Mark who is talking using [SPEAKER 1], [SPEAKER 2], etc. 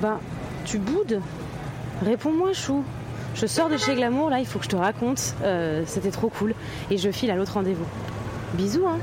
[SPEAKER 1] Ben, tu boudes Réponds-moi, chou. Je sors de chez Glamour, là, il faut que je te raconte. Euh, c'était trop cool. Et je file à l'autre rendez-vous. Bisous, hein